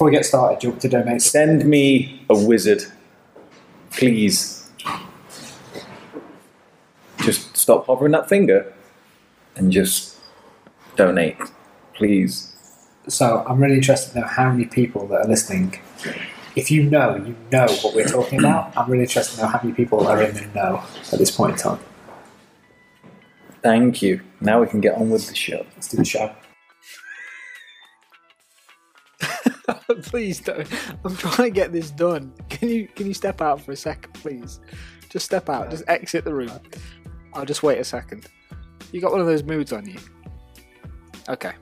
Before we get started, do you want to donate? Send me a wizard, please. Just stop hovering that finger and just donate, please. So I'm really interested to know how many people that are listening. If you know, you know what we're talking about. I'm really interested to know how many people are in the know at this point in time. Thank you. Now we can get on with the show. Let's do the show. please don't. I'm trying to get this done. Can you can you step out for a second, please? Just step out. Just exit the room. I'll just wait a second. You got one of those moods on you. Okay.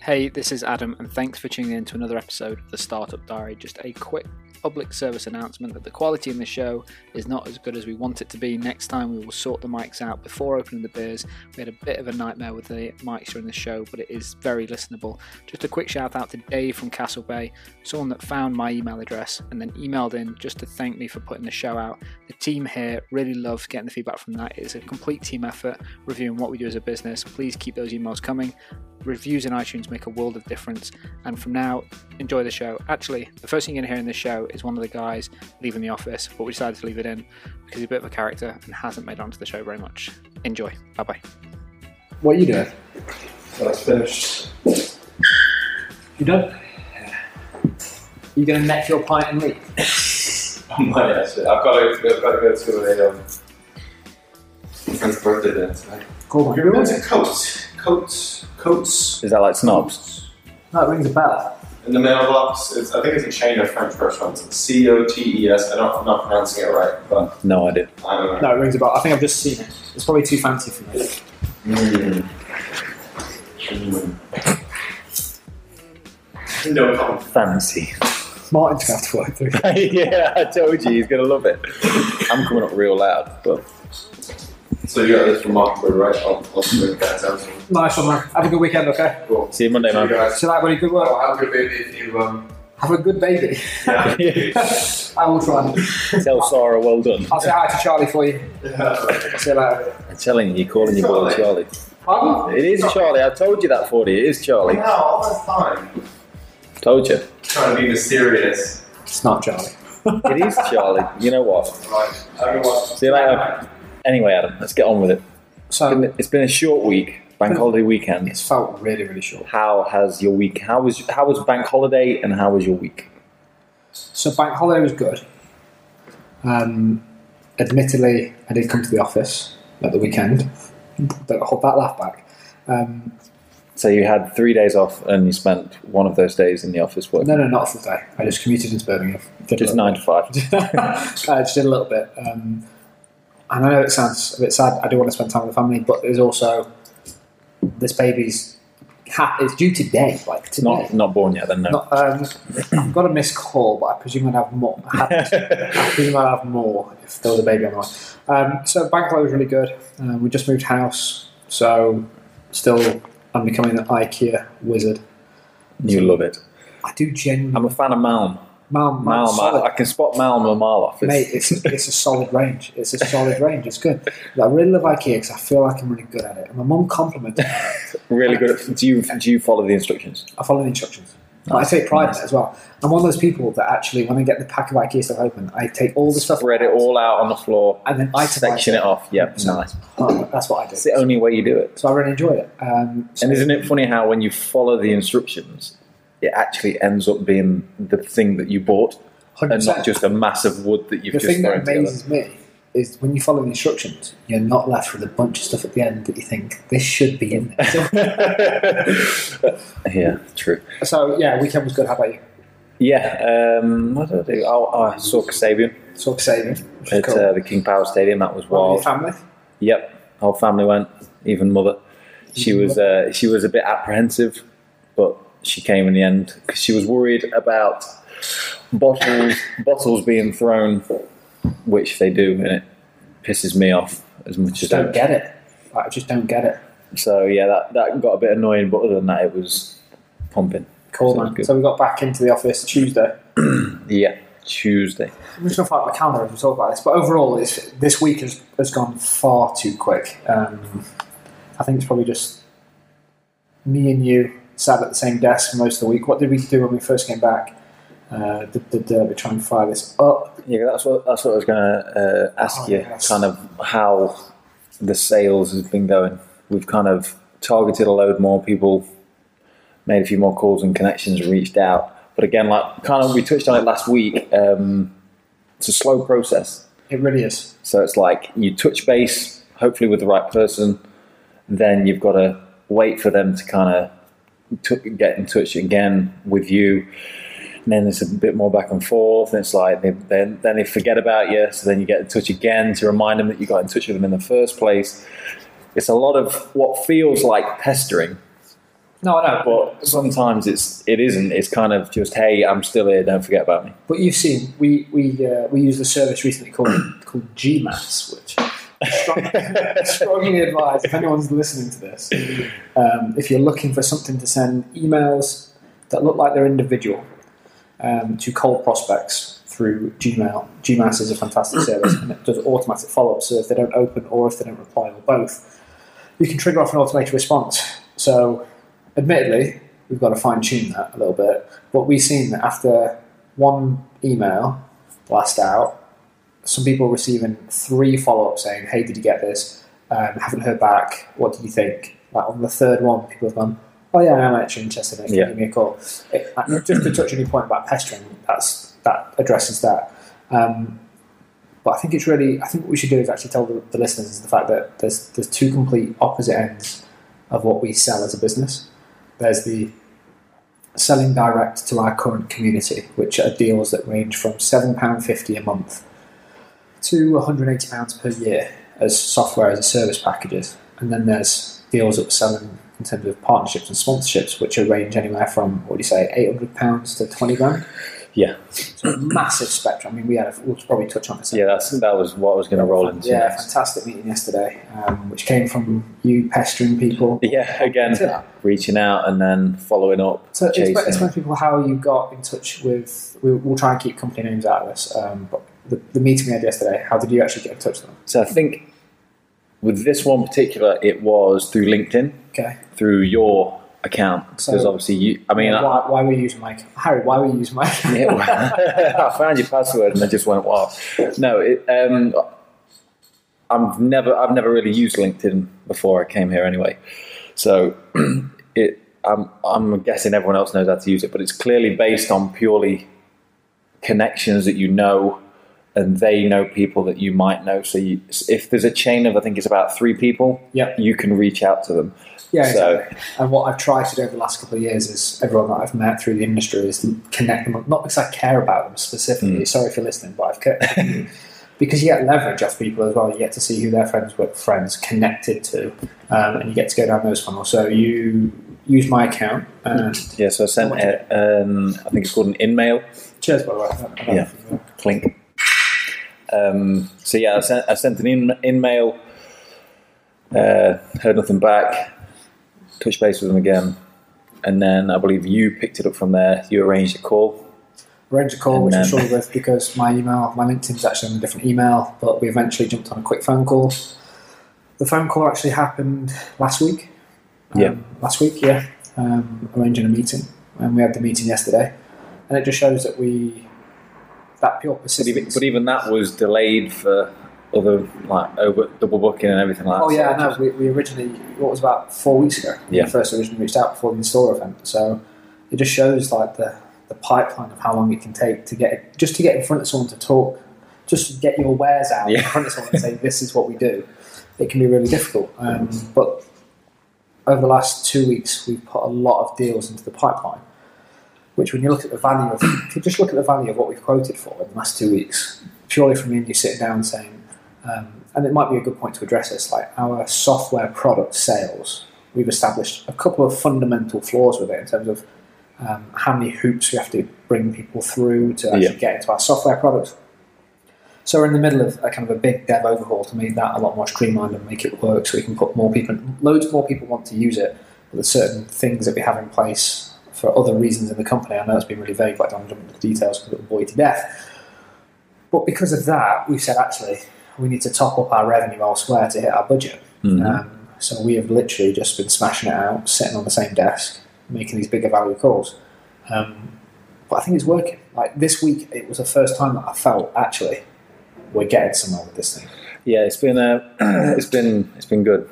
Hey, this is Adam, and thanks for tuning in to another episode of the Startup Diary. Just a quick public service announcement that the quality in the show is not as good as we want it to be. Next time, we will sort the mics out before opening the beers. We had a bit of a nightmare with the mics during the show, but it is very listenable. Just a quick shout out to Dave from Castle Bay, someone that found my email address and then emailed in just to thank me for putting the show out. The team here really loves getting the feedback from that. It's a complete team effort reviewing what we do as a business. Please keep those emails coming. Reviews in iTunes make a world of difference. And from now, enjoy the show. Actually, the first thing you're going to hear in this show is one of the guys leaving the office, but we decided to leave it in because he's a bit of a character and hasn't made it onto the show very much. Enjoy. Bye bye. What are you doing? So that's finished. You done? You going to neck your pint and leave? Money, actually. I've got to, I've got to go to a um, friend's birthday dinner tonight. Cool. We went to Coates. Coates. Coates. Is that like snobs? That rings a bell. In the mailbox, it's, I think it's a chain of French restaurants. C O T E S. I don't, I'm not pronouncing it right, but No idea. I don't know. No, it rings a bell. I think I've just seen it. It's probably too fancy for me. Mm. Mm. No comment. Fancy. Martin's going to have to work through. yeah, I told you he's gonna love it. I'm coming up real loud, but So you got this from Mockingbird, right? I'll, I'll break that down. Nice one, man. Have a good weekend, okay? Cool. see you Monday, See you man. guys. See you later, buddy. Good work. Oh, have a good baby if you um. Have a good baby. Yeah. I will try. Tell Sarah, well done. I'll say hi to Charlie for you. yeah. I'll see you later. I'm telling you, you're calling your boy Charlie. Pardon? It is Charlie. I told you that for you. It is Charlie. No, all the time. Told you. Trying to be mysterious. It's not Charlie. It is Charlie. You know what? Right. See you later. Anyway, Adam, let's get on with it. So It's been a short week, bank holiday weekend. it's felt really, really short. How has your week? How was how was bank holiday and how was your week? So bank holiday was good. Um, admittedly, I did come to the office at the weekend. Don't hold that laugh back. Um, So you had three days off and you spent one of those days in the office working. no, no, not a full day. I just commuted into Birmingham. Did a Just nine to five. I just did a little bit. Um, and I know it sounds a bit sad. I do want to spend time with the family, but there's also this baby's ha- it's due today, like today. Not not born yet, then no. Not, um, I've got a missed call, but I presume I'd have more. I presume I'd have more if there was a baby on the way. Um, so bank holiday was really good. Uh, we just moved house, so still I'm becoming an IKEA wizard. you love it. I do genuinely. I'm a fan of Malm. Malm, Malm. I, I can spot Malm a mile off. It's, Mate, it's, it's a solid range. It's a solid range. It's good. I really love IKEA because I feel like I'm really good at it. And my mum complimented me. really good. At, do you do you follow the instructions? I follow the instructions. But I take pride in it as well. I'm one of those people that actually, when I get the pack of IKEA stuff open, I take all the stuff Spread it all out on the floor, and then I section it off. Yeah, So- nice. Oh, that's what I do. It's the only way you do it. So I really enjoy it. Um, so And isn't it funny how when you follow the instructions, it actually ends up being the thing that you bought, and 100%. not just a mass of wood that you've the just thing that thrown together. amazes me is when you follow the instructions, you're not left with a bunch of stuff at the end that you think this should be in there. yeah, true. so yeah, weekend was good. How about you? Yeah, um, what did I do? Oh, oh I saw Kasabian Sort of saving. Which is at cool. uh, the King Power Stadium. That was wild. your family. Yep, whole family went, even mother. She was uh, she was a bit apprehensive, but she came in the end because she was worried about bottles bottles being thrown, which they do, and it pisses me off as much Just as don't get it. I just don't get it. So yeah, that that got a bit annoying, but other than that, it was pumping. Cool, Sounds man. So we got back into the office Tuesday. Yeah, Tuesday. I'm just going to find my calendar as we talk about this. But overall, it's, this week has, has gone far too quick. Um, I think it's probably just me and you sat at the same desk for most of the week. What did we do when we first came back? Uh, did, did uh, we try and fire this up? Yeah, that's what that's what I was going to uh, ask Oh, you. yes. Kind of how the sales has been going. We've kind of targeted a load more people, made a few more calls and connections, reached out. But again, like kind of we touched on it last week. Um, it's a slow process. It really is. So it's like you touch base, hopefully with the right person, then you've got to wait for them to kind of t- get in touch again with you. And then there's a bit more back and forth, and it's like they, then then they forget about you. So then you get in touch again to remind them that you got in touch with them in the first place. It's a lot of what feels like pestering, No, I know, but but sometimes it's it isn't. It's kind of just, hey, I'm still here. Don't forget about me. But you've seen we we uh, we used a service recently called called GMass, which I strongly, strongly advise if anyone's listening to this, um, if you're looking for something to send emails that look like they're individual um, to cold prospects through Gmail. GMass is a fantastic service and it does automatic follow up. So if they don't open or if they don't reply or both, you can trigger off an automated response. So, admittedly, we've got to fine tune that a little bit. But we've seen that after one email blast out, some people receiving three follow ups saying, "Hey, did you get this? Um, haven't heard back. What did you think?" Like on the third one, people have gone, "Oh yeah, I'm actually interested. in it. Can you Yeah. Give me a call." It, just to touch on your point about pestering, that's that addresses that. Um, but I think it's really, I think what we should do is actually tell the, the listeners is the fact that there's there's two complete opposite ends of what we sell as a business. There's the selling direct to our current community, which are deals that range from £7.50 a month to £180 per year as software as a service packages. And then there's deals that we're selling in terms of partnerships and sponsorships, which are range anywhere from, what do you say, £800 to 20 grand. Yeah, So a massive spectrum. I mean, we had a, we'll probably touch on this. yeah. That's that was what I was going to roll into. Yeah, next. fantastic meeting yesterday, um, which came from you pestering people. Yeah, again, reaching out and then following up, So explain, explain to people how you got in touch with. We, we'll try and keep company names out of this. Um, but the, the meeting we had yesterday, how did you actually get in touch with them? So I think with this one particular, it was through LinkedIn, Okay. through your account, So- because obviously you. I mean, why, why were you using my Harry? Why were you using my? yeah, I found your password and I just went wow. No, it, um, I've never, I've never really used LinkedIn before I came here anyway. So it, I'm, I'm guessing everyone else knows how to use it, but it's clearly based on purely connections that you know, and they know people that you might know. So you, if there's a chain of, I think it's about three people, Yep. you can reach out to them. Yeah, So- exactly. And what I've tried to do over the last couple of years is everyone that I've met through the industry is to connect them, not because I care about them specifically. Sorry if you're listening, but I've kept, because you get leverage off people as well. You get to see who their friends were friends connected to, um, and you get to go down those funnels. So you use my account. And Yeah, so I sent it, um, I think it's called an in-mail. cheers, by the way. I don't- I don't Yeah. know if you- Clink. Um, so yeah, I sent, I sent an in, in mail, uh, heard nothing back, touched base with them again, and then I believe you picked it up from there. You arranged a call. Arranged a call, And which I'm then- sure with because my email, my LinkedIn's actually on a different email, but we eventually jumped on a quick phone call. The phone call actually happened last week. Um, Yeah. Last week, yeah. Um, arranging a meeting, and we had the meeting yesterday, and it just shows that we that pure But even, persistence. but even that was delayed for other like over double booking and everything like Oh that. yeah, know. We, we originally, what was about four weeks ago, Yeah. we first originally reached out before the installer event. So it just shows like the, the pipeline of how long it can take to get just to get in front of someone to talk, just to get your wares out in front of someone and say this is what we do. It can be really difficult. Um, but over the last two weeks, we've put a lot of deals into the pipeline. Which, when you look at the value of, if you just look at the value of what we've quoted for in the last two weeks, purely from you sitting down saying, um, and it might be a good point to address this, like our software product sales, we've established a couple of fundamental flaws with it in terms of um, how many hoops we have to bring people through to actually Yeah. get into our software products. So we're in the middle of a kind of a big dev overhaul to make that a lot more streamlined and make it work so we can put more people, loads more people want to use it, but there's certain things that we have in place for other reasons in the company. I know it's been really vague, but I don't want to jump into the details because it'll bore you to death. But because of that, we've said actually we need to top up our revenue elsewhere to hit our budget. Mhm. Um, so we have literally just been smashing it out, sitting on the same desk, making these bigger value calls. Um, but I think it's working. Like this week, it was the first time that I felt actually we're getting somewhere with this thing. Yeah, it's been uh, it's been it's been good.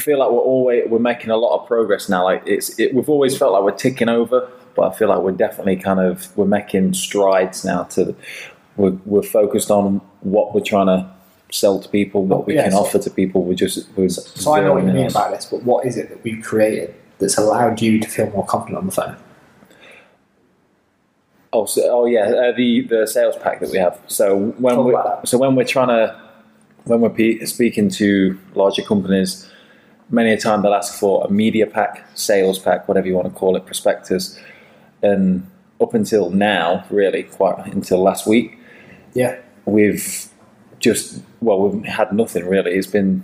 Feel like we're always we're making a lot of progress now. Like it's it, we've always felt like we're ticking over, but I feel like we're definitely kind of we're making strides now. To we're, we're focused on what we're trying to sell to people, what we Yeah, can so- offer to people. We're just we're So I know what you mean about this, but what is it that we've created that's allowed you to feel more confident on the phone? Oh, so, oh yeah, uh, the the sales pack that we have. So when Talk we so when we're trying to when we're pe- speaking to larger companies, many a time they'll ask for a media pack, sales pack, whatever you want to call it, prospectus, and up until now, really, quite until last week, Yeah, we've just well, we've had nothing really. It's been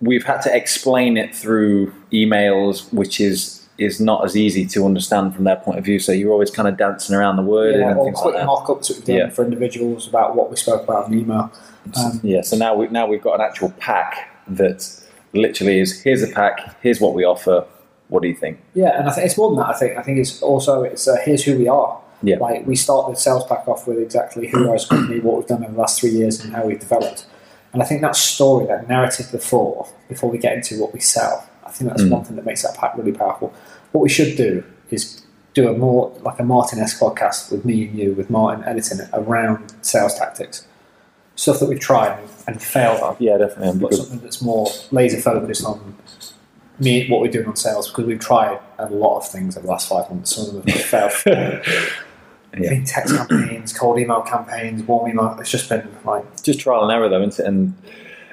we've had to explain it through emails, which is is not as easy to understand from their point of view. So you're always kind of dancing around the word yeah and things like that. mock-ups that we've done Yeah. for individuals about what we spoke about in the email. Um, Yeah, so now we now we've got an actual pack that literally is here's a pack, here's what we offer. What do you think? Yeah, and I think it's more than that. I think I think it's also it's uh, here's who we are. Yeah. Like we start the sales pack off with exactly who we are as a company, what we've done over the last three years, and how we've developed. And I think that story, that narrative before, before we get into what we sell, I think that's Mm. one thing that makes that pack really powerful. What we should do is do a more like a Martin esque podcast with me and you, with Martin editing it around sales tactics, stuff that we've tried and failed on Yeah, definitely. but something that's more laser focused on me what we're doing on sales because we've tried a lot of things over the last five months. Some of them have failed. Yeah. Big text campaigns, cold email campaigns, warm email. It's just been like just trial and error though, isn't it? And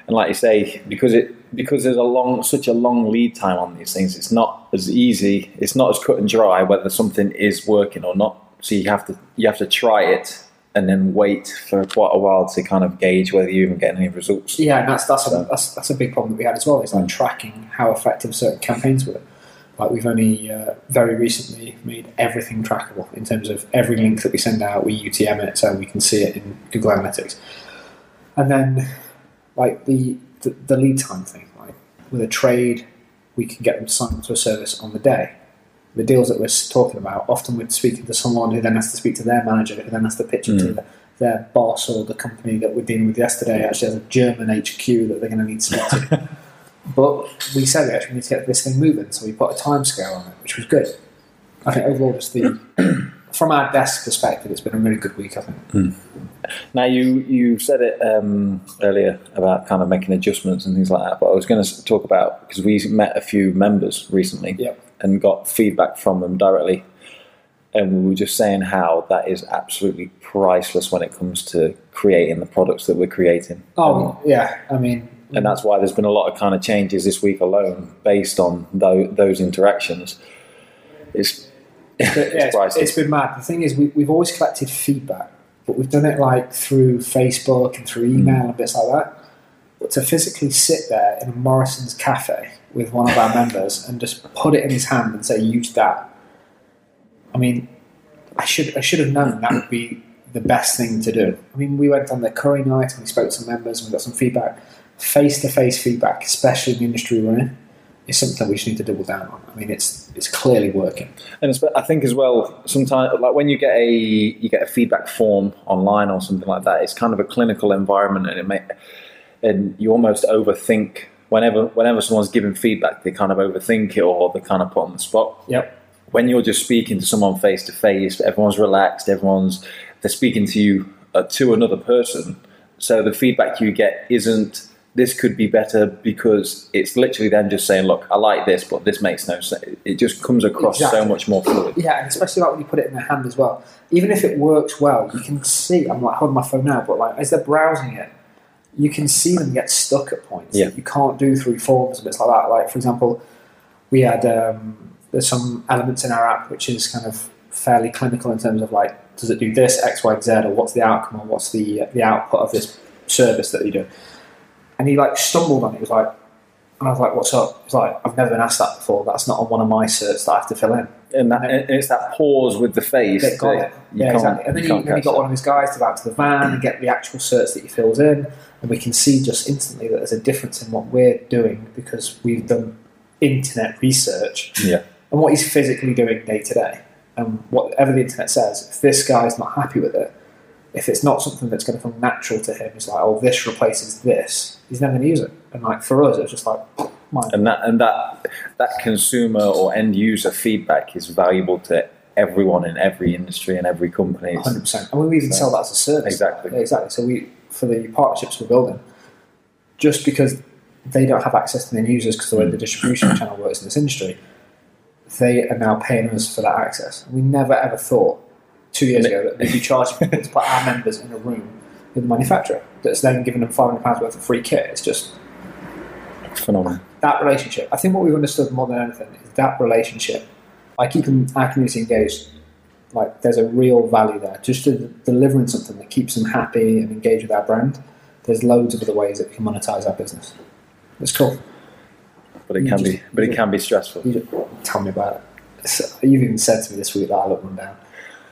and like you say, because it because there's a long such a long lead time on these things, it's not as easy. It's not as cut and dry whether something is working or not. So you have to you have to try it and then wait for quite a while to kind of gauge whether you even get any results. yeah, and that's that's So- a, that's, that's a big problem that we had as well. Is like Mm. tracking how effective certain campaigns were. Like we've only uh, very recently made everything trackable in terms of every link that we send out, we UTM it so we can see it in Google Analytics. And then, like the the, the lead time thing, like with a trade, we can get them to sign up to a service on the day. The deals that we're talking about, often we're speaking to someone who then has to speak to their manager, who then has to pitch it to Mm. the, their boss or the company that we're dealing with yesterday. Actually, has a German HQ that they're going to need to speak to. But we said we actually need to get this thing moving, so we put a time scale on it, which was good. I think overall, just the from our desk perspective, it's been a really good week. I think. Now you you said it um, earlier about kind of making adjustments and things like that, but I was going to talk about because we met a few members recently Yep. And got feedback from them directly, and we were just saying how that is absolutely priceless when it comes to creating the products that we're creating. Oh um, yeah, I mean, and that's why there's been a lot of kind of changes this week alone based on tho- those interactions. It's yeah, it's it's, priceless. it's been mad. The thing is, we, we've always collected feedback, but we've done it like through Facebook and through hmm. email and bits like that. But to physically sit there in a Morrison's cafe with one of our members and just put it in his hand and say, "Use that," I mean, I should I should have known that would be the best thing to do. I mean, we went on the curry night and we spoke to members and we got some feedback. Face to face feedback, especially in the industry we're in, is something we just need to double down on. I mean, it's it's clearly working. And I think as well, sometimes like when you get a you get a feedback form online or something like that, it's kind of a clinical environment, and it may and you almost overthink whenever whenever someone's giving feedback, they kind of overthink it or they kind of put on the spot. Yep. When you're just speaking to someone face to face, everyone's relaxed, everyone's they're speaking to you uh, to another person, so the feedback you get isn't. This could be better because it's literally them just saying, "Look, I like this, but this makes no sense." It just comes across so much more fluid. Yeah, and especially like when you put it in their hand as well. Even if it works well, you can see. I'm like holding my phone now, but like as they're browsing it, you can see them get stuck at points Yeah. that you can't do through forms and bits like that. Like for example, we had um, there's some elements in our app which is kind of fairly clinical in terms of like does it do this X Y Z or what's the outcome or what's the the output of this service that you do. And he like stumbled on it. He was like, and I was like, "What's up?" He's like, "I've never been asked that before. That's not on one of my certs that I have to fill in." and, that, and it's that pause with the face. They got that it. you Yeah, can't- exactly. And then you he, then he got that. one of his guys to go out to the van and get the actual certs that he fills in, and we can see just instantly that there's a difference in what we're doing because we've done internet research Yeah. and what he's physically doing day to day. And whatever the internet says, if this guy's not happy with it, if it's not something that's going to come natural to him, it's like, oh, this replaces this, he's never going to use it. And like for us, it's just like, mine. and that and that that consumer or end user feedback is valuable to everyone in every industry and every company. 100%. And we even sell that as a service. Exactly. Yeah, exactly. So we, for the partnerships we're building, just because they don't have access to the end users because the way the mm. distribution channel works in this industry, they are now paying us for that access. We never ever thought two years ago that we'd be charging people to put our members in a room with the manufacturer that's then giving them £500 worth of free kit. It's just phenomenal. that relationship. I think what we've understood more than anything is that relationship. By keeping our community engaged, like there's a real value there. Just delivering something that keeps them happy and engaged with our brand. There's loads of other ways that we can monetize our business. It's cool. But it You can just- be but it can be stressful. Just, tell me about it. It's, you've even said to me this week that I look run down.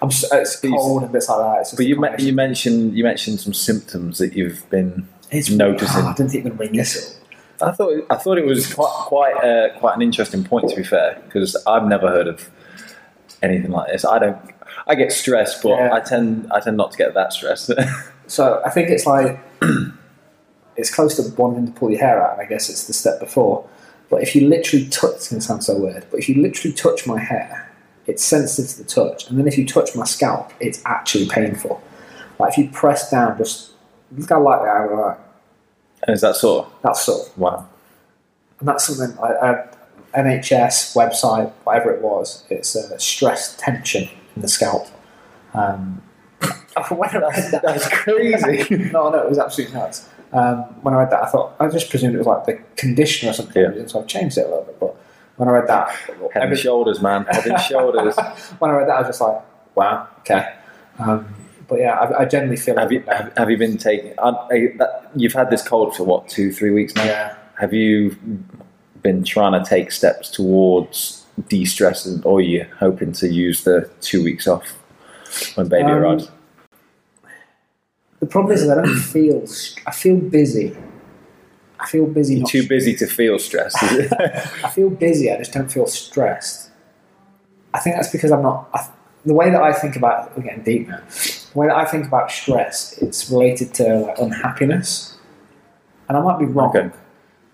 I'm just, it's cold and bits like that. It's just But you, me- you mentioned you mentioned some symptoms that you've been it's noticing. Oh, I didn't think this up. I thought I thought it was quite quite uh, quite an interesting point to be fair because I've never heard of anything like this. I don't. I get stressed, but Yeah. I tend I tend not to get that stressed. So I think it's like it's close to wanting to pull your hair out. and I guess it's the step before. But if you literally touch, it's going to sound so weird. But if you literally touch my hair, it's sensitive to the touch, and then if you touch my scalp, it's actually painful. Like if you press down, just look how lightly I. Like, and is that sort? that's sort. Wow. And that's something I, I NHS website, whatever it was. It's a stress tension in the scalp. Um, when I read that, That's crazy. no, no, it was absolutely nuts. Um, when I read that, I thought I just presumed it was like the conditioner or something, Yeah. so I've changed it a little bit. But when I read that, Head every- and shoulders, man. Head and shoulders. when I read that, I was just like, wow, okay. Um, but yeah, I, I generally feel Have you have, have you been taking? I, I, that, you've had this cold for what two three weeks now. yeah. Have you been trying to take steps towards de-stressing, or are you hoping to use the two weeks off when baby Um, arrives? The problem is that I don't feel. I feel busy. I feel busy. You're not too busy to feel stressed. Is it? I feel busy. I just don't feel stressed. I think that's because I'm not. I, the way that I think about we're getting deep now. The way that I think about stress, it's related to like, unhappiness, and I might be wrong, Okay.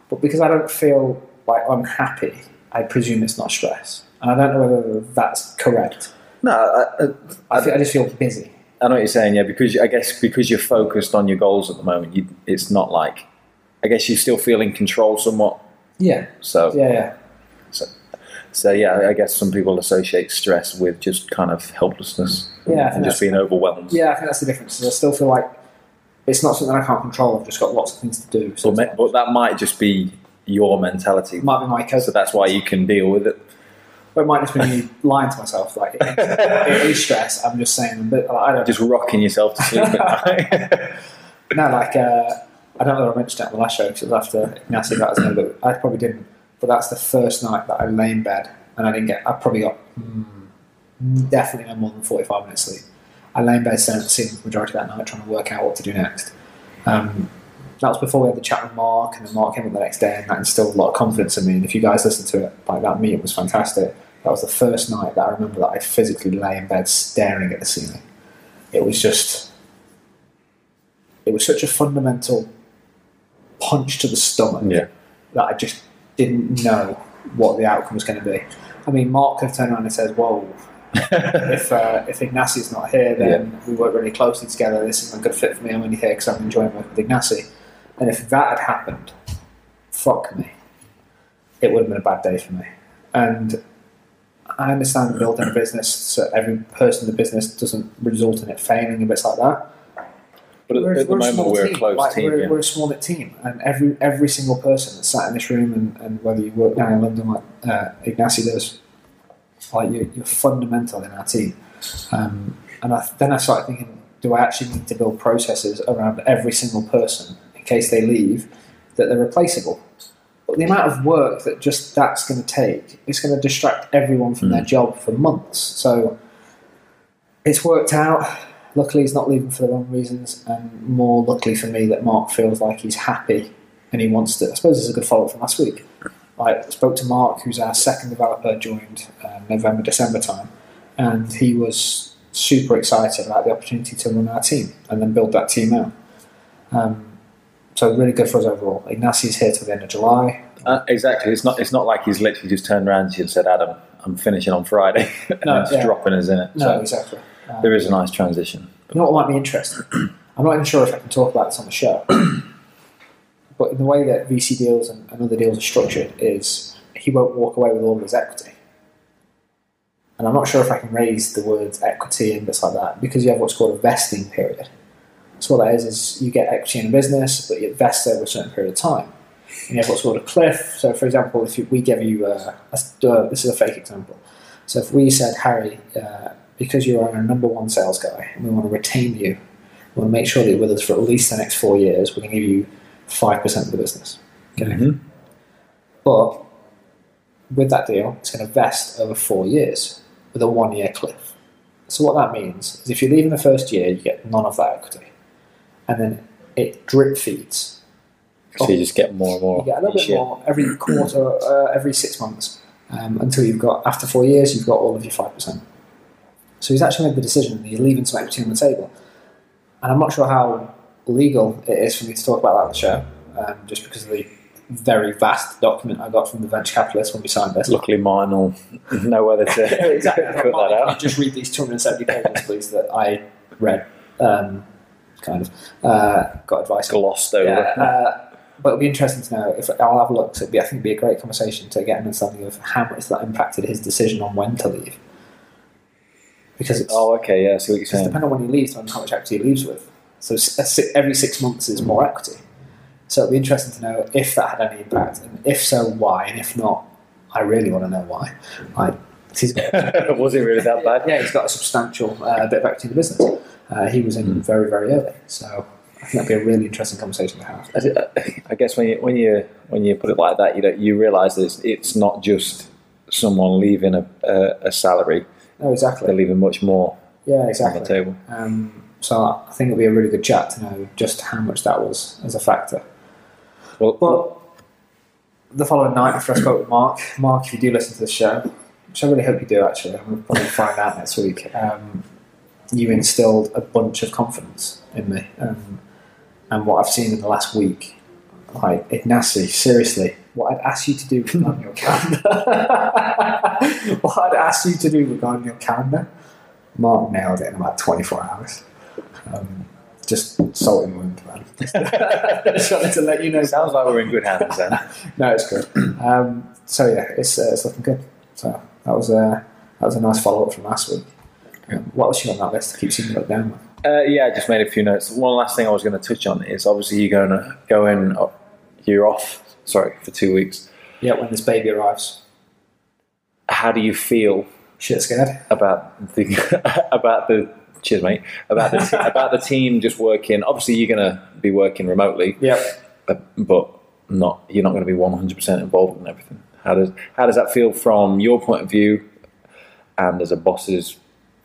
but because I don't feel like unhappy, I presume it's not stress, and I don't know whether that's correct. no, I, I, I, feel, I just feel busy. I know what you're saying. Yeah, because I guess because you're focused on your goals at the moment, you, it's not like. I guess you still feel in control somewhat. Yeah, So, yeah, yeah. so yeah, I guess some people associate stress with just kind of helplessness Yeah, and just being overwhelmed. Yeah, I think that's the difference. I still feel like it's not something I can't control. I've just got lots of things to do. So But, but that might just be your mentality. it might be my code. So that's why you can deal with it. But it might just be me lying to myself. Like it, it is stress. I'm just saying, but like, I don't. Just rocking yourself to sleep at night. no, like uh, I don't know if I mentioned it on the last show because it was after Ignacio got his name, but I probably didn't. But that's the first night that I lay in bed and I didn't get. I probably got mm, definitely no more than 45 minutes sleep. I lay in bed at the majority of that night, trying to work out what to do next. Um, that was before we had the chat with Mark, and then Mark came up the next day, and that instilled a lot of confidence in me. And if you guys listened to it, like that meeting was fantastic. That was the first night that I remember that I physically lay in bed staring at the ceiling. It was just, it was such a fundamental punch to the stomach yeah. that I just didn't know what the outcome was going to be. I mean, Mark could have turned around and said, "Whoa, if uh, if Ignacio's not here, then we work really closely together. This isn't a good fit for me. I'm only here because I'm enjoying working with Ignacio." And if that had happened, fuck me, it would have been a bad day for me. And I understand building a business, so every person in the business doesn't result in it failing and bits like that. But We're- at the we're moment, small we're a team. close Like, team. We're, yeah. we're a small knit team, and every every single person that's sat in this room, and, and whether you work down in London like uh, Ignacio does, like you're, you're fundamental in our team. Um, and I, then I started thinking, do I actually need to build processes around every single person in case they leave that they're replaceable? But the amount of work that just that's going to take, it's going to distract everyone from their job for months. So it's worked out. Luckily, he's not leaving for the wrong reasons, and more luckily for me that Mark feels like he's happy and he wants to. I suppose it's a good follow up from last week. I spoke to Mark, who's our second developer, joined uh, November, December time, and he was super excited about the opportunity to run our team and then build that team out. Um, so really good for us overall. Ignacio's here till the end of July. Uh, exactly. It's not. It's not like he's literally just turned around to you and said, "Adam, I'm finishing on Friday," and No, just yeah. dropping us in it. No, so exactly. Um, there is a nice transition. You know what might be interesting? I'm not even sure if I can talk about this on the show. but in the way that VC deals and, and other deals are structured is he won't walk away with all of his equity. And I'm not sure if I can raise the words equity and bits like that because you have what's called a vesting period. So what that is is you get equity in a business, but you vest over a certain period of time. And you have what's called a cliff. So, for example, if we give you, uh, a, this is a fake example. So, if we said, Harry, uh, because you are our number one sales guy and we want to retain you, we want to make sure that you're with us for at least the next four years, we're going to give you 5% of the business. Okay. Mhm. But with that deal, it's going to vest over four years with a one year cliff. So, what that means is if you leave in the first year, you get none of that equity. And then it drip feeds So you just get more and more. you get a little bit year. more every quarter, uh, every six months, um, until you've got after four years, you've got all of your five percent. So he's actually made the decision that you're leaving some equity on the table, and I'm not sure how legal it is for me to talk about that on the show, um, just because of the very vast document I got from the venture capitalist when we signed this. Luckily, mine will know whether to exactly. cut that Mark, can you out. Just read these 270 pages, please, that I read. Um, kind of uh, got advice. Glossed over. Yeah, uh, but it'll be interesting to know if I'll have a look. So it'd be, I think it'd be a great conversation to get an understanding of how much that impacted his decision on when to leave. Because it's Oh, okay. Yeah. See what you're it's saying. depending on when he leaves and how much equity he leaves with. So s- a si- every six months is more equity. So it'd be interesting to know if that had any impact, and if so, why, and if not, I really want to know why. Like, he's got Was it really that bad? yeah, he's got a substantial uh, bit of equity in the business. Uh, he was in very, very early, so I think that'd be a really interesting conversation to have. I I guess when you when you when you put it like that, you you realise that it's, it's not just someone leaving a, a, a salary; No, exactly. they're leaving much more Yeah, on the exactly. table. Um, so I think it'll be a really good chat to know just how much that was as a factor. Well, But the following night, after I spoke with Mark, Mark, if you do listen to the show, which I really hope you do, actually, I'm going to probably find out next week. Um, you instilled a bunch of confidence in me, um, and what I've seen in the last week, like Ignacio, seriously, what I'd ask you to do regarding your calendar, what I'd ask you to do regarding your calendar, Mark nailed it in about 24 hours. Um, just salt in the wound, man. Just wanted to let you know. sounds like we're in good hands then. No, it's good. Um, so yeah, it's, uh, it's looking good. So that was a that was a nice follow up from last week. Um, what else you on that list to keep seeing look down? Uh, yeah, I just made a few notes. One last thing I was going to touch on is obviously you're going to go in. You're off. Sorry for two weeks. Yeah, when this baby arrives, How do you feel shit scared. about the about the cheers, mate? About the about the team just working. Obviously, you're going to be working remotely, Yep. uh, but not you're not going to be 100 percent involved in everything. How does how does that feel from your point of view, and as a boss's?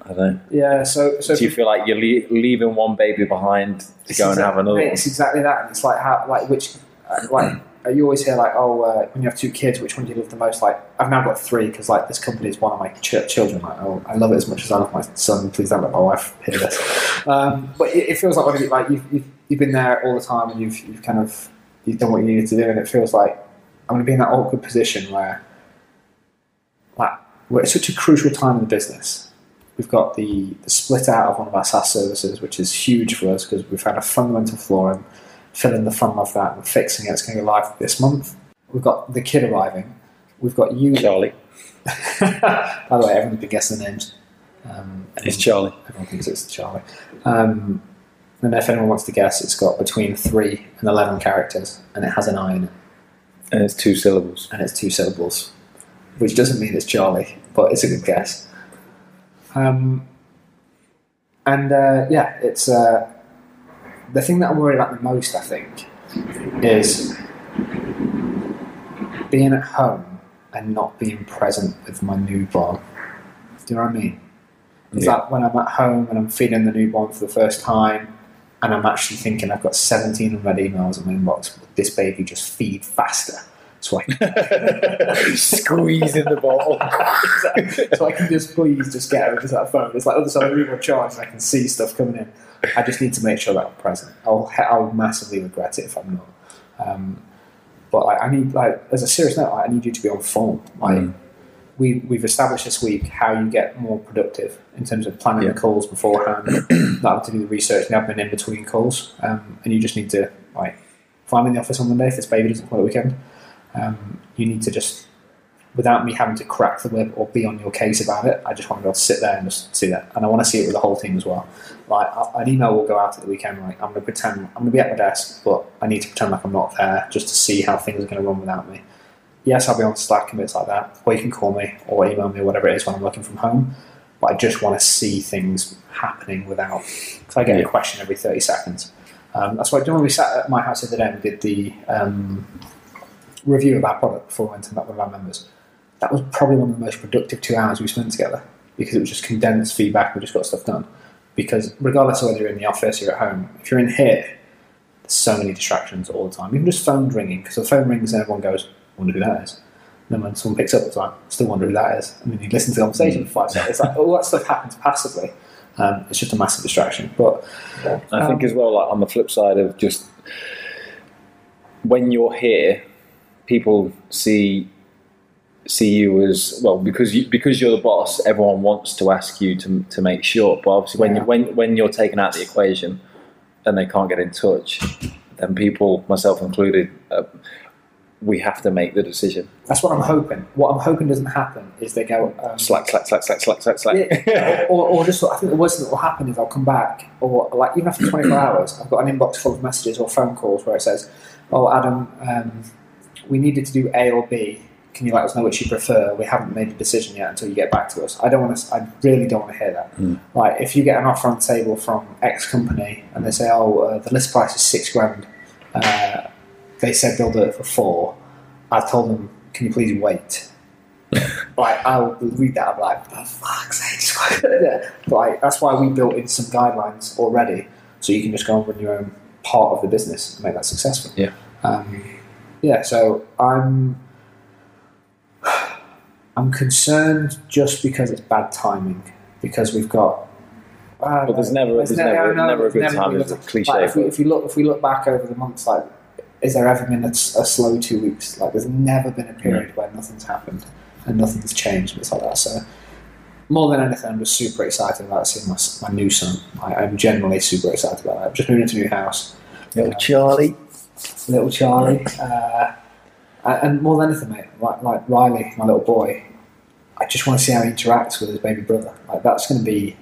I don't know. Yeah. So so Do you feel like you're le- leaving one baby behind to go and have another? It's exactly that. And it's like how like which uh, like you always hear like oh uh, when you have two kids which one do you love the most? Like I've now got three because like this company is one of my ch- children. Like oh I love it as much as I love my son. Please don't let my wife hear this. Um, but it, it feels like when you, like you've, you've you've been there all the time and you've you've kind of you've done what you needed to do and it feels like I'm going to be in that awkward position where like we're at such a crucial time in the business We've got the, the split out of one of our SaaS services, which is huge for us because we've had a fundamental flaw filling the funnel of that and fixing it. It's going to go live this month. We've got the kid arriving. We've got you. Charlie. By the way, everyone's been guessing the names. Um, It's Charlie. Everyone thinks it's Charlie. Um, and if anyone wants to guess, it's got between three and eleven characters, and it has an I in it, And it's two syllables. and it's two syllables, which doesn't mean it's Charlie, but it's a good guess. Um, and uh, yeah, it's uh, the thing that I'm worried about the most. I think is being at home and not being present with my newborn. Do you know what I mean? Is Yeah. that when I'm at home and I'm feeding the newborn for the first time, and I'm actually thinking I've got 17 unread emails in my inbox. Would this baby just feed faster? Can, Squeezing the bottle. so I can just please just get over to that phone. It's like other side of the room on charge, and I can see stuff coming in. I just need to make sure that I'm present. I'll I'll massively regret it if I'm not. Um, but like, I need like as a serious note, I need you to be on form. Like Mm. we we've established this week how you get more productive in terms of planning Yeah. the calls beforehand, not having to do the research and admin in between calls, um, and you just need to like if I'm in the office on Monday, if this baby doesn't at the weekend, um, you need to just without me having to crack the whip or be on your case about it, I just want to be able to sit there and just see that. And I want to see it with the whole team as well. Like an email will go out at the weekend, like I'm going to pretend I'm going to be at my desk, but I need to pretend like I'm not there just to see how things are going to run without me. Yes, I'll be on Slack and bits like that, or you can call me or email me or whatever it is when I'm working from home. But I just want to see things happening without, because I get a question every 30 seconds. Um, that's why, do you when we sat at my house the other day and did the um, review of our product before we went to met with our members? That was probably one of the most productive two hours we spent together because it was just condensed feedback. We just got stuff done. Because regardless of whether you're in the office or at home, if you're in here, there's so many distractions all the time. Even just phone ringing because the phone rings and everyone goes, "Wonder who that is." And then when someone picks up, it's like, "Still wonder who that is." And then you listen to the conversation for five seconds. It's like all that stuff happens passively. Um, it's just a massive distraction. But I think as well, like on the flip side of just when you're here, people see see you as well because you because you're the boss. Everyone wants to ask you to to make sure, but obviously when Yeah. you, when when you're taken out of the equation and they can't get in touch, then people, myself included, uh, we have to make the decision. that's what I'm hoping. What I'm hoping doesn't happen is they go um, Slack, slack, slack, slack, slack, slack, slack. Yeah, or, or just I think the worst that will happen is I'll come back, or like even after 24 hours, I've got an inbox full of messages or phone calls where it says, "Oh, Adam, um, we needed to do A or B. Can you let us know which you prefer? We haven't made a decision yet until you get back to us." I don't want to. I really don't want to hear that. Mm. Like if you get an offer on the table from X company and they say, "Oh, uh, the list price is six grand," uh, they said they'll do it for four. I've told them, "Can you please wait?" like I'll read that. I'm like, for fuck's sake, like, that's why we built in some guidelines already, so you can just go and run your own part of the business and make that successful. Yeah. Um, yeah. So I'm, I'm concerned just because it's bad timing because we've got. Uh, But there's never- there's never- I know, never a there's good time, been is a- Cliche, Like, if, we, if we look, if we look back over the months, like, is there ever been a, a slow two weeks? Like, there's never been a period where nothing's happened and nothing's changed. It's like that. So, more than anything, I'm just super excited about seeing my, my new son. I, I'm generally super excited about that. I've just moved into a new house. Little Charlie. Little Charlie. Uh, and more than anything, mate, like, like Riley, my little boy, I just want to see how he interacts with his baby brother. Like, that's going to be.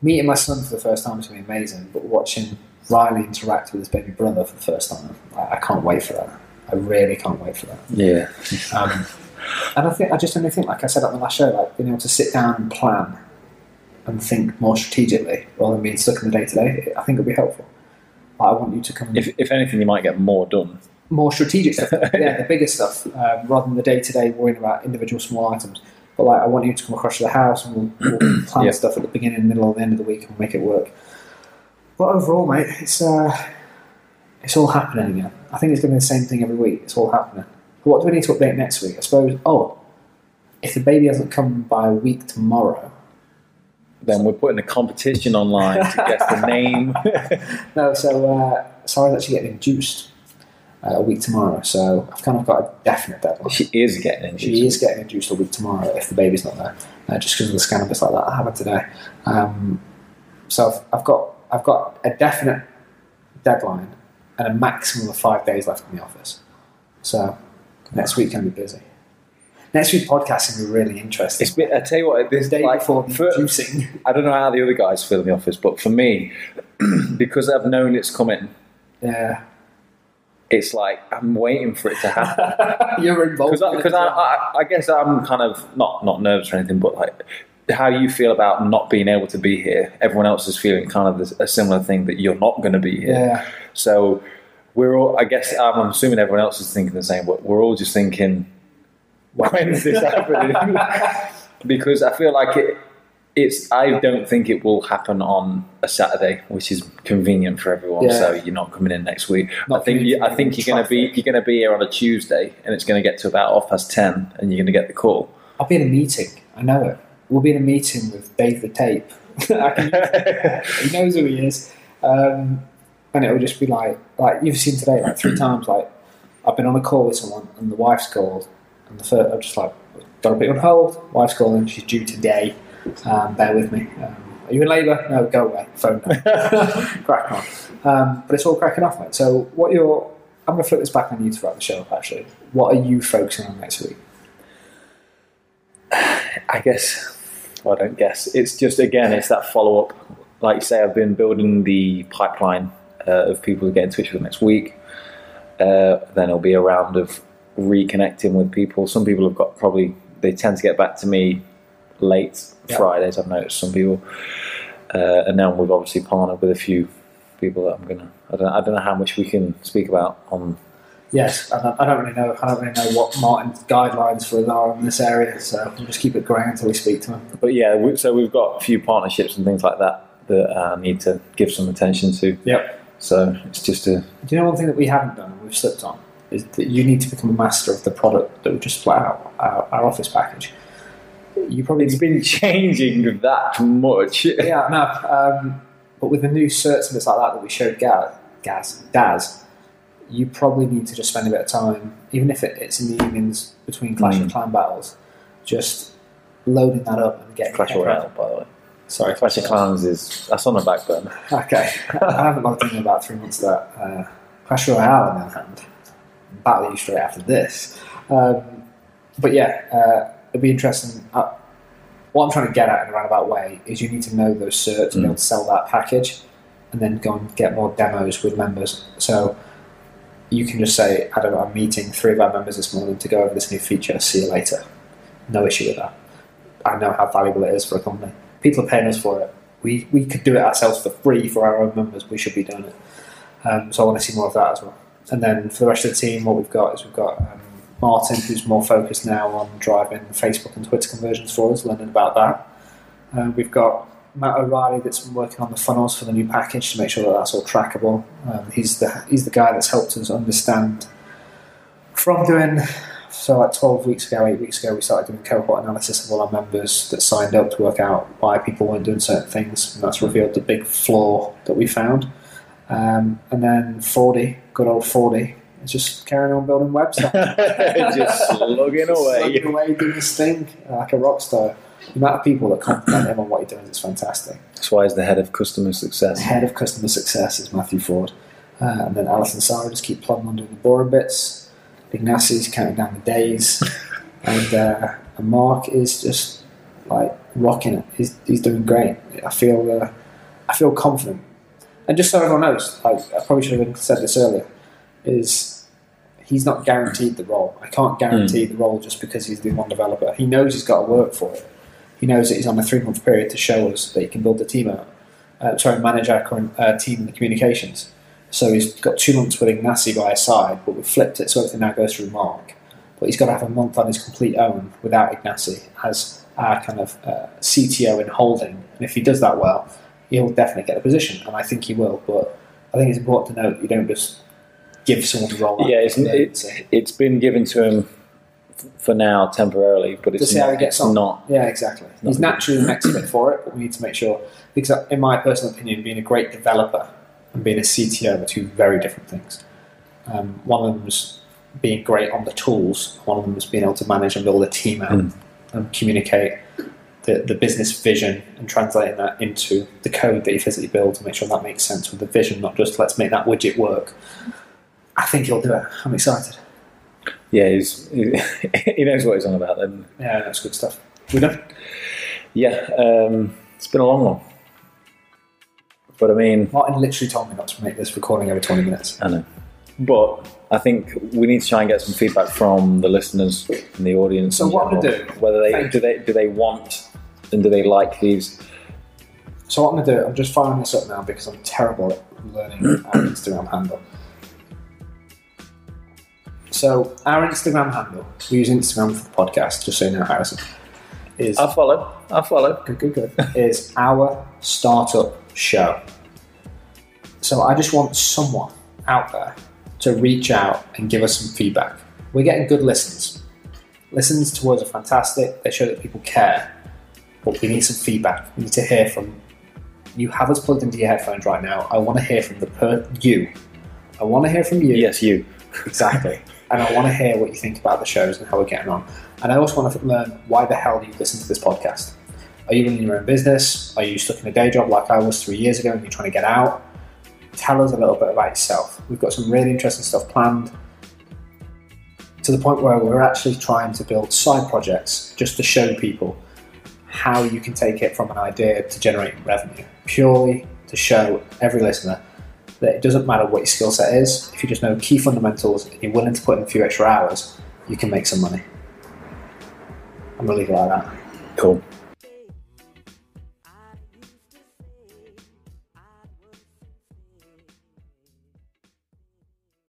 Meeting my son for the first time is going to be amazing, but watching Riley interact with his baby brother for the first time, I, I can't wait for that. I really can't wait for that. Yeah. Um, and I think I just only think, like I said on the last show, like being able to sit down and plan and think more strategically rather than being stuck in the day to day. I think it'll be helpful. Like, I want you to come If, if anything, you might get more done. more strategic stuff, yeah, the bigger stuff, um, rather than the day to day worrying about individual small items. But like, I want you to come across to the house and we'll, we'll plan Yeah. stuff at the beginning, middle, or the end of the week, and we'll make it work. But overall, mate, it's uh, it's all happening again. I think it's going to be the same thing every week. It's all happening. But what do we need to update next week? I suppose. Oh, if the baby hasn't come by a week tomorrow, Then we're putting a competition online to guess the name. no. So uh, Sarah's actually getting induced uh, a week tomorrow. So I've kind of got a definite deadline. she is getting induced. She is getting induced a week tomorrow if the baby's not there, uh, just because of the scan and bits like that that happened today. Um, so I've, I've got I've got a definite deadline and a maximum of five days left in the office. So next week can be busy. Next week podcasting will be really interesting. It's been, I tell you what, this day like, before for- inducing. I don't know how the other guys feel in the office, but for me, because I've known it's coming, Yeah, it's like I'm waiting for it to happen. you're involved. Because I. I, I guess I'm kind of not not nervous or anything, but like how you feel about not being able to be here. Everyone else is feeling kind of this- a similar thing that you're not going to be here. yeah, So we're all. I guess I'm assuming everyone else is thinking the same, but we're all just thinking, when's this happening? because I feel like it. it's. I don't think it will happen on a Saturday, which is convenient for everyone. Yeah. So you're not coming in next week. Not I think. You, I think you're going to be. You're going to be here on a Tuesday, and it's going to get to about half past ten, and you're going to get the call. I'll be in a meeting. I know it. We'll be in a meeting with Dave the Tape. He knows who he is, um, and it'll just be like like you've seen today, like three times. Like I've been on a call with someone, and the wife's called, and the first I'm just like, got to put you on hold. Wife's calling. She's due today. Um, bear with me. Um, are you in labour? No, go away. Phone. Crack on. Um, but it's all cracking off, mate. So what you're I'm going to flip this back on you throughout the show. up. Actually, what are you focusing on next week? I guess. Well, I don't guess. It's just again, it's that follow up. Like you say, I've been building the pipeline uh, of people to get in touch with next week. Uh, then it'll be a round of reconnecting with people. Some people have got probably they tend to get back to me late Yeah. Fridays. I've noticed some people, uh, and now we've obviously partnered with a few people that I'm gonna. I don't, I don't know how much we can speak about on Yes, I don't, I don't really know. I don't really know what Martin's guidelines for us are in this area, so we'll just keep it growing until we speak to him. But yeah, we, so we've got a few partnerships and things like that that I need to give some attention to. Yep. So it's just a Do you know one thing that we haven't done and we've slipped on is that you need to become a master of the product that we just split out, our, our office package. You probably it's been changing that much. yeah, no. Um, but with the new certs and bits like that that we showed Gaz, Gaz, Daz, you probably need to just spend a bit of time, even if it, it's in the evenings between Clash Mm. of Clan battles, just loading that up and getting Clash Royale, by the way. Sorry, Clash of Clans is that's on the back burner. Okay, I haven't logged in in about three months. That uh, Clash Royale, other hand, battle you straight after this. Um, but yeah, uh, it'll be interesting. Uh, what I'm trying to get at in a roundabout way is you need to know those certs and be able to sell that package, and then go and get more demos with members. So you can just say, "I don't know, I'm meeting three of our members this morning to go over this new feature. See you later." No issue with that. I know how valuable it is for a company. People are paying us for it. We, we could do it ourselves for free for our own members. We should be doing it. Um, so I want to see more of that as well. And then for the rest of the team, what we've got is we've got um, Martin, who's more focused now on driving Facebook and Twitter conversions for us, learning about that. Uh, we've got Matt O'Reilly that's been working on the funnels for the new package to make sure that that's all trackable. Um, he's the he's the guy that's helped us understand from doing so like 12 weeks ago, 8 weeks ago, we started doing cohort analysis of all our members that signed up to work out why people weren't doing certain things, and that's revealed the big flaw that we found. Um, and then Fordy, good old Fordy, is just carrying on building websites. just slugging away. Slugging away, doing this thing like a rock star. The amount of people that compliment him on what he does is fantastic. That's why he's the head of customer success. Head of customer success is Matthew Ford. Uh, and then Alice and Sarah just keep plugging on doing the boring bits. Ignacio's counting down the days. and, uh, and Mark is just like rocking it. He's, he's doing great. I feel uh, I feel confident. And just so everyone knows, like, I probably should have said this earlier, is he's not guaranteed the role. I can't guarantee the role just because he's the one developer. He knows he's got to work for it. He knows that he's on a three month period to show us that he can build the team out. Uh, sorry, manage our current uh, team and the communications. So he's got two months with Ignacy by his side, but we've flipped it so everything now goes through Mark. But he's got to have a month on his complete own without Ignacy as our kind of uh, CTO in holding. And if he does that well, he'll definitely get a position, and I think he will. But I think it's important to note you don't just give someone a role. Yeah, it's, say, it's been given to him for now temporarily, but to it's see how not, he gets it's on. not. Yeah, exactly. He's naturally an expert for it, but we need to make sure. Because, in my personal opinion, being a great developer and being a CTO are two very different things. Um, one of them is being great on the tools. One of them is being able to manage and build a team out Mm. and communicate the, the business vision and translating that into the code that you physically build to make sure that makes sense with the vision, not just let's make that widget work. I think he'll do it. I'm excited. Yeah, he's, he, he knows what he's on about. Then, Yeah, that's good stuff. We done? yeah, um, it's been a long one. But I mean, Martin literally told me not to make this recording over 20 minutes. I know. But I think we need to try and get some feedback from the listeners and the audience. So what general. gonna do- Whether they do they do they want and do they like these? So what I'm going to do, I'm just firing this up now because I'm terrible at learning our Instagram handle. So our Instagram handle, we use Instagram for the podcast, just so you know, Harrison, is I'll follow. I'll follow. good, good, good, is our startup show. So I just want someone out there to reach out and give us some feedback. We're getting good listens. Listens to us are fantastic. They show that people care. But we need some feedback. We need to hear from you. Have us plugged into your headphones right now. I want to hear from the per you. I want to hear from you. Yes, you. Exactly. and I want to hear what you think about the shows and how we're getting on. And I also want to learn why the hell do you listen to this podcast? Are you running your own business? Are you stuck in a day job like I was three years ago and you're trying to get out? Tell us a little bit about yourself. We've got some really interesting stuff planned to the point where we're actually trying to build side projects just to show people how you can take it from an idea to generating revenue. Purely to show every listener that it doesn't matter what your skill set is, if you just know key fundamentals and you're willing to put in a few extra hours, you can make some money. I'm gonna leave it like that. Cool.